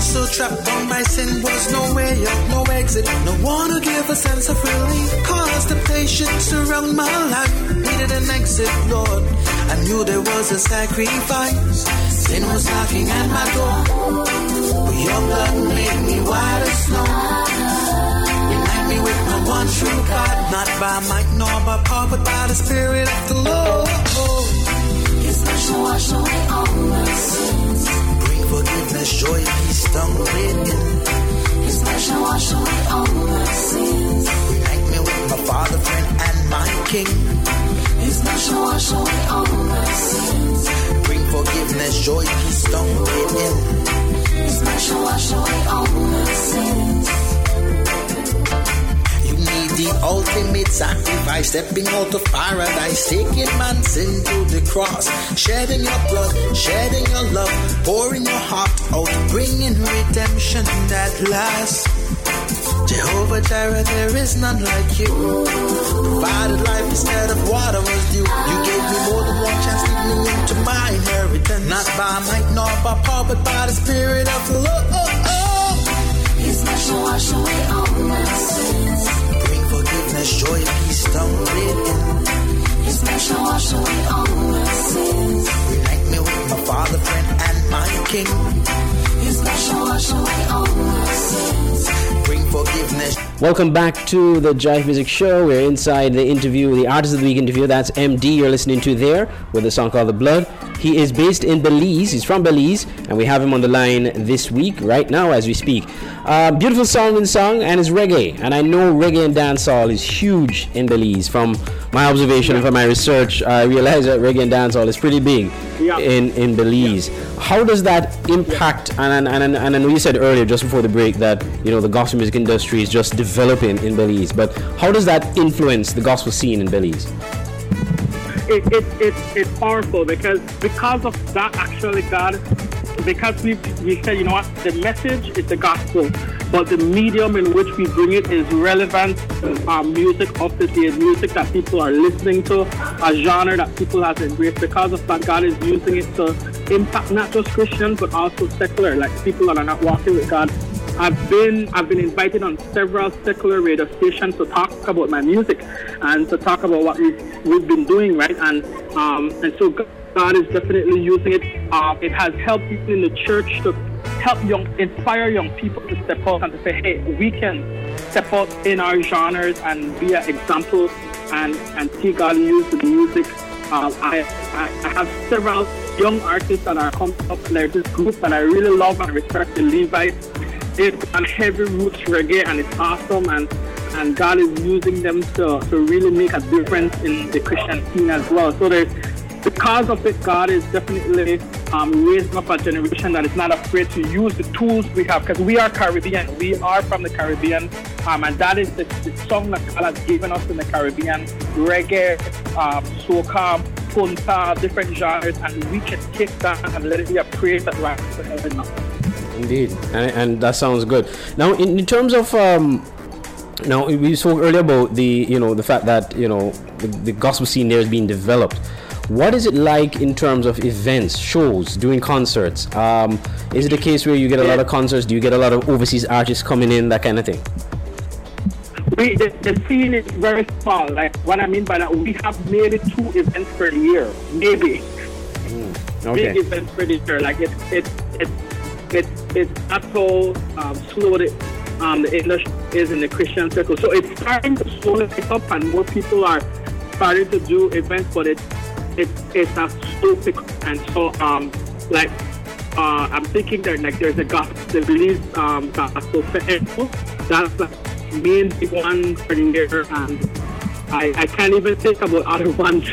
So trapped down by sin, was no way out, no exit. No one to give a sense of relief. Cause temptation surround my life. Needed an exit, Lord. I knew there was a sacrifice. Sin was knocking at my door. But your blood made me white as snow. Me with my one true God. Not by might nor by power, but by the Spirit of the Lord. His shall wash away all my sins. Bring forgiveness, joy, done with. His blood shall wash away all my sins. Unite me with my Father, friend, and my King. His blood shall wash away all my sins. Bring forgiveness, joy, peace, done with. His blood shall wash away all my sins. The ultimate sacrifice, stepping out of paradise, taking man's sin to the cross, shedding your blood, shedding your love, pouring your heart out, bringing redemption that lasts. Jehovah Jireh, there is none like you. Provided life instead of water was due. You gave me more than one chance, lead me into my inheritance. Not by might nor by power, but by the Spirit of the Lord. His blood shall wash away all my sins. Forgiveness, joy, done with. His shall wash away all my sins. Unite me with my Father, friend, and my King. His shall wash away all my sins. Bring forgiveness. Welcome back to the Jive Music Show. We're inside the interview, the Artist of the Week interview. That's MD you're listening to there with a song called The Blood. He is based in Belize. He's from Belize, and we have him on the line this week, right now as we speak. Uh, beautiful song and song, and it's reggae. And I know reggae and dancehall is huge in Belize. From my observation and from my research, I realize that reggae and dancehall is pretty big Yeah. in, in Belize. How does that impact? And, and, and, and I know you said earlier, just before the break, that you know the gospel music industry is just developing in Belize. But how does that influence the gospel scene in Belize? it, it, it, it's powerful because because of that actually God because we we said you know what the message is the gospel but the medium in which we bring it is relevant uh, music of the day music that people are listening to a genre that people have embraced because of that God is using it to impact not just Christians but also secular like people that are not walking with God I've been I've been invited on several secular radio stations to talk about my music and to talk about what we've, we've been doing, right? And um, and so God is definitely using it. Uh, it has helped people in the church to help young, inspire young people to step out and to say, hey, we can step out in our genres and be an example and and see God use the music. I, I I have several young artists that are coming up. There's this group that I really love and respect, the Levites it's on heavy roots reggae and it's awesome and and God is using them to, to really make a difference in the Christian scene as well. So there's because of it, God is definitely um, raising up a generation that is not afraid to use the tools we have because we are Caribbean. We are from the Caribbean, um, and that is the, the song that God has given us in the Caribbean: reggae, um, soca, punta, different genres, and we can take that and let it be a praise that rises to heaven. Indeed, and, and that sounds good. Now, in, in terms of um, now we spoke earlier about the you know the fact that you know the, the gospel scene there is being developed. What is it like in terms of events, shows, doing concerts? Um, is it a case where you get a lot of concerts? Do you get a lot of overseas artists coming in, that kind of thing? We, the, the scene is very small. Like what I mean by that, we have maybe two events per year, maybe. Okay. Big events per year. Like it, it, it, it, it's not so um, slow um, the industry is in the Christian circle. So it's starting to slowly pick up, and more people are starting to do events, but it's it's it's a slow pick up. And so um, like uh, I'm thinking that like there's a gospel, the Belize um, gospel festival. That's like main big one for the year, and I, I can't even think about other ones,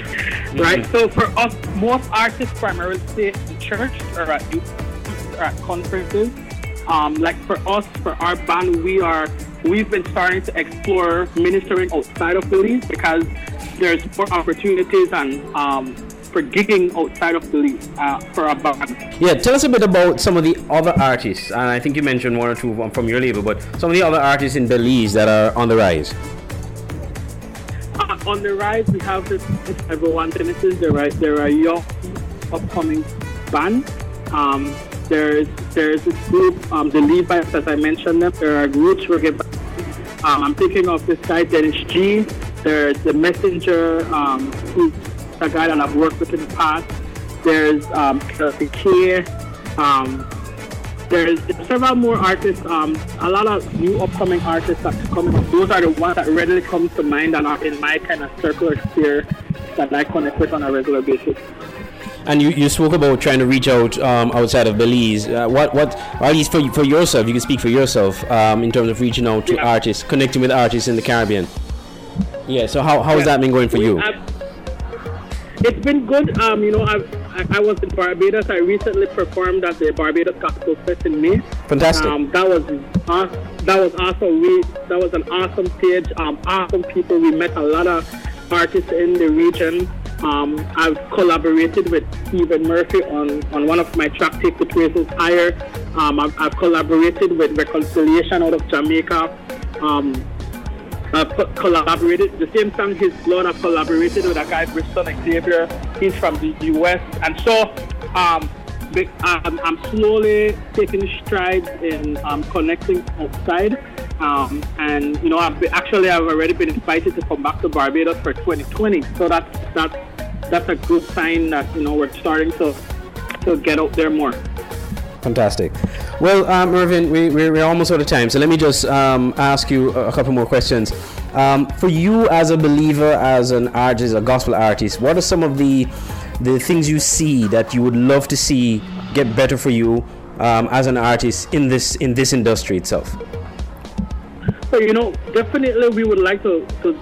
right? So for us, most artists primarily stay in church or at youth at conferences. Um, like for us, for our band, we are we've been starting to explore ministering outside of Belize because there's more opportunities and um, for gigging outside of Belize uh, for our band. Yeah, tell us a bit about some of the other artists, and I think you mentioned one or two from- from your label, but some of the other artists in Belize that are on the rise. Uh, on the rise, we have this everyone Genesis. There are there are young upcoming band. Um, there's there's this group, um, the Levites, as I mentioned them. There are groups band. Um, I'm thinking of this guy Dennis G. There's the Messenger, um, who's a guy that I've worked with in the past. There's um, Kelsey K. Um, there's several more artists, um, a lot of new upcoming artists that come up. Those are the ones that readily come to mind and are in my kind of circular sphere that I connect with on a regular basis. And you, you spoke about trying to reach out um, outside of Belize. Uh, what what at least for for yourself, you can speak for yourself um, in terms of reaching out to artists, connecting with artists in the Caribbean. Yeah. So how how has that been going for you? I've- it's been good. Um, you know, I've, I, I was in Barbados. I recently performed at the Barbados Gospel Fest in May. Fantastic. Um, that was aw- that was awesome. We that was an awesome stage. Um, awesome people. We met a lot of artists in the region. Um, I've collaborated with Stephen Murphy on, on one of my track, Take the Praises Higher. Um, I've, I've collaborated with Reconciliation out of Jamaica. Um, I've co- collaborated, the same time his blood, I've collaborated with a guy, Bristol Xavier. He's from the US. And so um, I'm, I'm slowly taking strides in um, connecting outside. Um, and, you know, I've actually, I've already been invited to come back to Barbados for 2020. So that's, that's, that's a good sign that, you know, we're starting to, to get out there more. Fantastic. Well, um, Mervin, we, we're, almost out of time, so let me just um, ask you a a couple more questions. Um, for you, as a believer, as an artist, a gospel artist, what are some of the the things you see that you would love to see get better for you um, as an artist in this in this industry itself? So, you know, definitely we would like to, to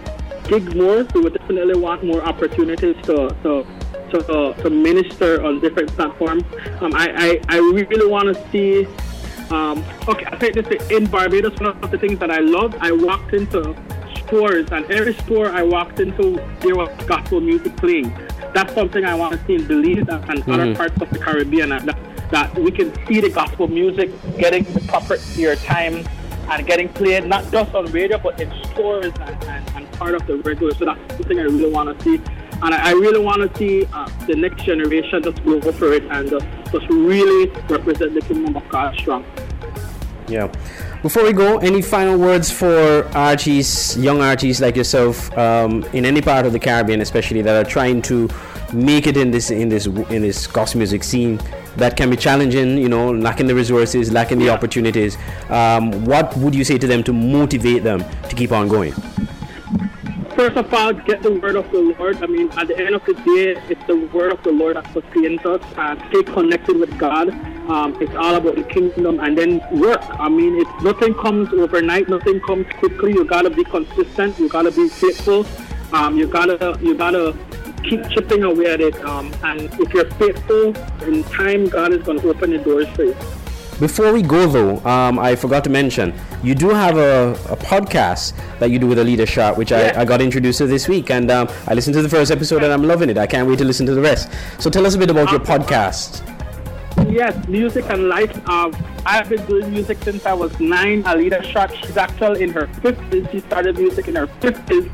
gig more. We would definitely want more opportunities to, to, to, uh, to minister on different platforms. Um, I, I, I really want to see. Um, okay, I'll take this in Barbados. One of the things that I love, I walked into stores, and every store I walked into, there was gospel music playing. That's something I want to see in Belize and, and other parts of the Caribbean. That, that we can see the gospel music getting the proper time and getting played not just on radio but in stores and, and, and part of the regular. So that's something I really want to see. And I, I really want to see uh, the next generation just go for it and just, just really represent the kingdom of God strong. Yeah. Before we go, any final words for artists, young artists like yourself, um, in any part of the Caribbean, especially that are trying to make it in this in this in this gospel music scene that can be challenging, you know, lacking the resources, lacking the opportunities. Um, what would you say to them to motivate them to keep on going? First of all, get the word of the Lord. I mean, at the end of the day, it's the word of the Lord that sustains us. And stay connected with God. Um, it's all about the kingdom, and then work. I mean, it's nothing comes overnight. Nothing comes quickly. You gotta be consistent. You gotta be faithful. Um, you gotta you gotta keep chipping away at it. Um, and if you're faithful, in time, God is gonna open the doors for you. Before we go, though, um, I forgot to mention you do have a, a podcast that you do with Alida Sharp, which I, I got introduced to this week, and um, I listened to the first episode and I'm loving it. I can't wait to listen to the rest. So tell us a bit about your podcast. Yes, music and life. Um, I've been doing music since I was nine. Alida Sharp, she's actually in her 50s. She started music in her 50s,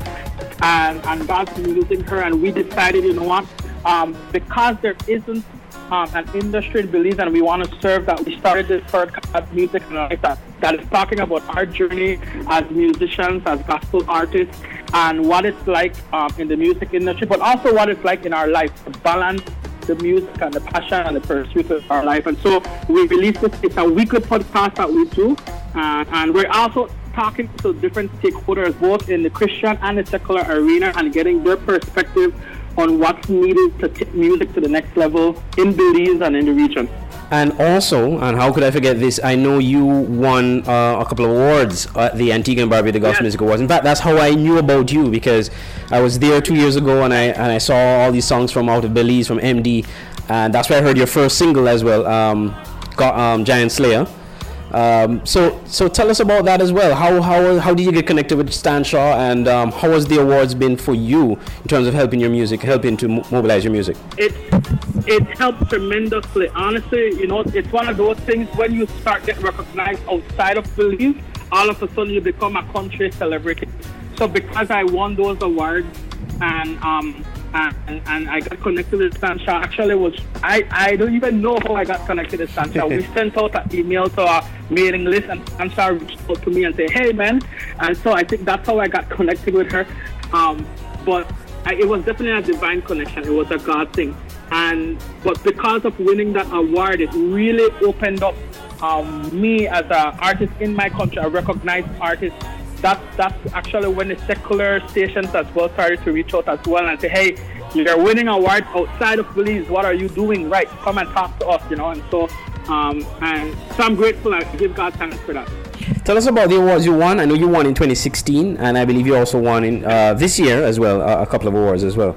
and, and God's been using her. And we decided, you know what, um, because there isn't um, an industry in Belize and we want to serve that, we started this podcast, Music and Life, that, that is talking about our journey as musicians, as gospel artists, and what it's like um, in the music industry, but also what it's like in our life, to balance the music and the passion and the pursuit of our life. And so we release this. It's a weekly podcast that we do. Uh, and we're also talking to different stakeholders, both in the Christian and the secular arena, and getting their perspective on what's needed to take music to the next level in Belize and in the region. And also, and how could I forget this? I know you won uh, a couple of awards at the Antigua and Barbuda Gospel Music Awards. In fact, that's how I knew about you because I was there two years ago and I and I saw all these songs from out of Belize from MD, and that's where I heard your first single as well, um, got, um, Giant Slayer. Um, so so tell us about that as well. How how how did you get connected with Sancha, and um, how has the awards been for you in terms of helping your music, helping to mo- mobilize your music? it it helps tremendously. Honestly, you know, it's one of those things when you start getting recognized outside of Belize, all of a sudden you become a country celebrity. So because I won those awards, and um, and, and I got connected with Sancha. Actually, was I, I don't even know how I got connected with Sancha. we sent out an email to our mailing list, and Sancha reached out to me and said, "Hey, man," and so I think that's how I got connected with her. Um, but I, it was definitely a divine connection. It was a God thing, and but because of winning that award, it really opened up um, me as an artist in my country, a recognized artist that's that's actually when the secular stations as well started to reach out as well and say, hey, you're winning awards outside of Belize. What are you doing right? Come and talk to us, you know. And so, um, and so I'm grateful. I give God thanks for that. Tell us about the awards you won. I know you won in 2016, and I believe you also won in uh, this year as well, uh, a couple of awards as well.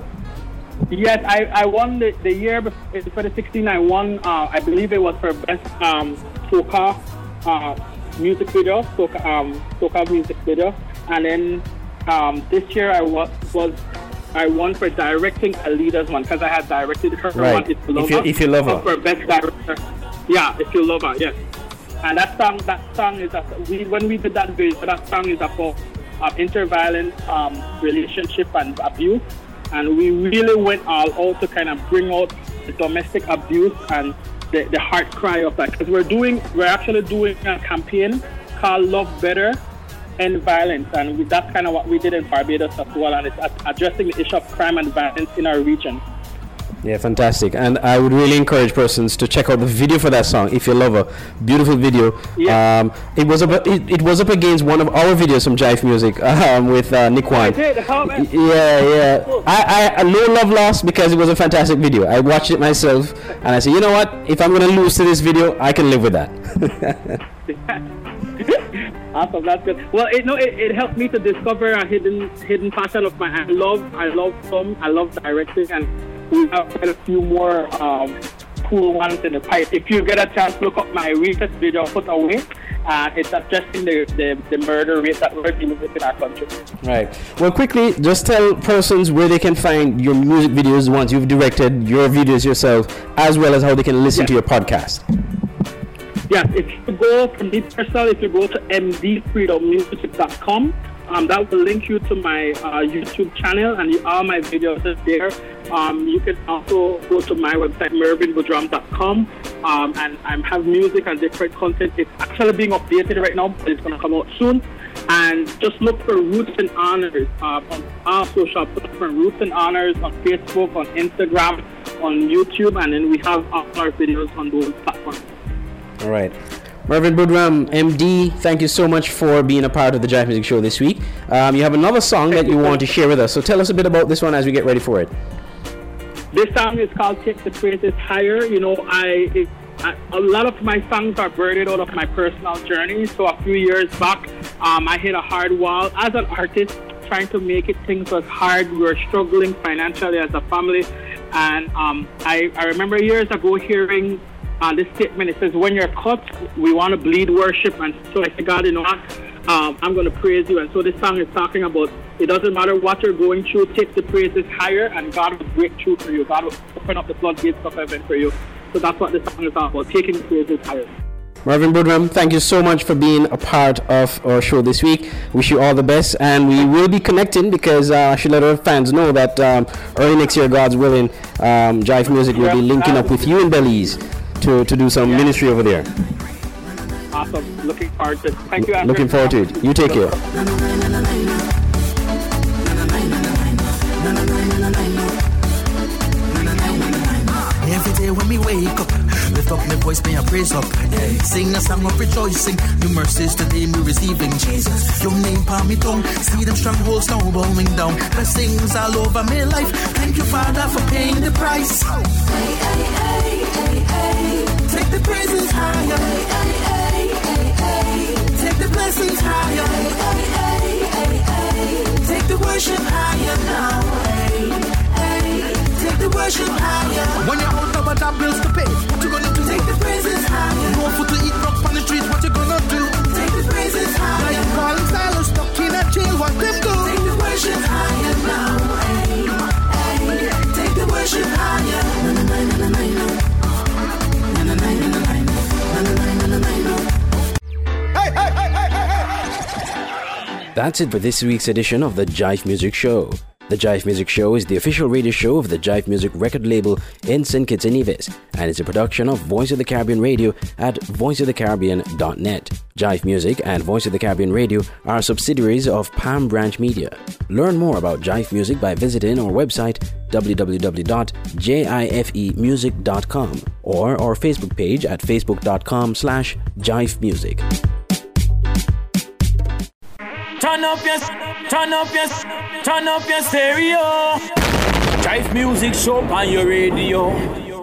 Yes, I, I won the, the year before, for the 16. I won, uh, I believe it was for best um, soca uh, music video, soca, um, soca music video, and then um, this year I was, was I won for directing Alida's one because I had directed her Right. one. If you love If You- her, If You Love Her. for best director. Yeah, if you love her, yes. And that song, that song is a, we when we did that video, that song is about um, interviolent um, relationship and abuse, and we really went all out to kind of bring out the domestic abuse and the, the heart cry of that because we're doing we're actually doing a campaign called Love Better End Violence, and we, that's kind of what we did in Barbados as well, and it's addressing the issue of crime and violence in our region. Yeah, fantastic. And I would really encourage persons to check out the video for that song, If You Love Her. Beautiful video. Um, it was up. It, it was up against one of our videos from Jive Music um, with uh, Nikwan. Yeah, yeah. I, I, I no love lost because it was a fantastic video. I watched it myself, and I said, you know what? If I'm gonna lose to this video, I can live with that. Awesome, that's good. Well, it, no, it, it helped me to discover a hidden hidden passion of mine. I love I love film, I love directing, and we have a few more um, cool ones in the pipe. If you get a chance, look up my recent video, Put Away. Uh, it's addressing the, the, the murder rate that we're dealing with in our country. right. Well, quickly, just tell persons where they can find your music videos, the ones you've directed, your videos yourself, as well as how they can listen to your podcast. Yes, if you go from me personally, if you go to mdfreedommusic.com, um, that will link you to my uh, YouTube channel and all my videos are there. Um, you can also go to my website, mervinbudram.com, um, and I have music and different content. It's actually being updated right now, but it's going to come out soon. And just look for Roots and Honors uh, on our social platform, Roots and Honors on Facebook, on Instagram, on YouTube, and then we have all our videos on those platforms. All right. Mervin Budram, MD, thank you so much for being a part of the Jive Music Show this week. Um, you have another song that you want to share with us, so tell us a bit about this one as we get ready for it. This song is called Take the Praises Higher. You know, I, it, I a lot of my songs are birthed out of my personal journey. So a few years back, um, I hit a hard wall as an artist, trying to make it. Things was hard. We were struggling financially as a family, and um, I, I remember years ago hearing uh, this statement. It says, "When you're cut, we want to bleed worship." And so I said, "God, you know what? Um, I'm going to praise you." And so this song is talking about it doesn't matter what you're going through. Take the praises higher, and God will break through for you. God will open up the floodgates of heaven for you. So that's what this song is about: taking praises higher. Mervin Budram, thank you so much for being a part of our show this week. Wish you all the best, and we will be connecting because uh, I should let our fans know that um, early next year, God's willing, um, Jive Music will be linking up with you in Belize to, to do some ministry over there. Awesome. Looking forward to it. Thank you. Andrew. Looking forward to it. You take care. Every day when we wake up, lift up my voice, may I praise up. Sing a song of rejoicing. New mercies today me receiving. Jesus, your name palm me tongue. See them strongholds now bowing down. Blessings all over my life. Thank you, Father, for paying the price. Take the praises higher. Take the blessings higher. Take the worship higher now. Take the worship higher. When you're out of job bills to pay, what you gonna do? Take the praises higher. No food to eat, rock on the streets, what you gonna do? Take the praises higher. Now you calling silence, stuck in a jail, what them do? Take the worship higher now. Take the worship higher. That's it for this week's edition of the Jive Music Show. The Jive Music Show is the official radio show of the Jive Music record label in St. Kitts and Nevis, and it's a production of Voice of the Caribbean Radio at voiceofthecaribbean.net. Jive Music and Voice of the Caribbean Radio are subsidiaries of Palm Branch Media. Learn more about Jive Music by visiting our website www.jivemusic.com or our Facebook page at facebook.com slash jive music. Turn up your, turn up your, turn up your stereo. Jive music show on your radio.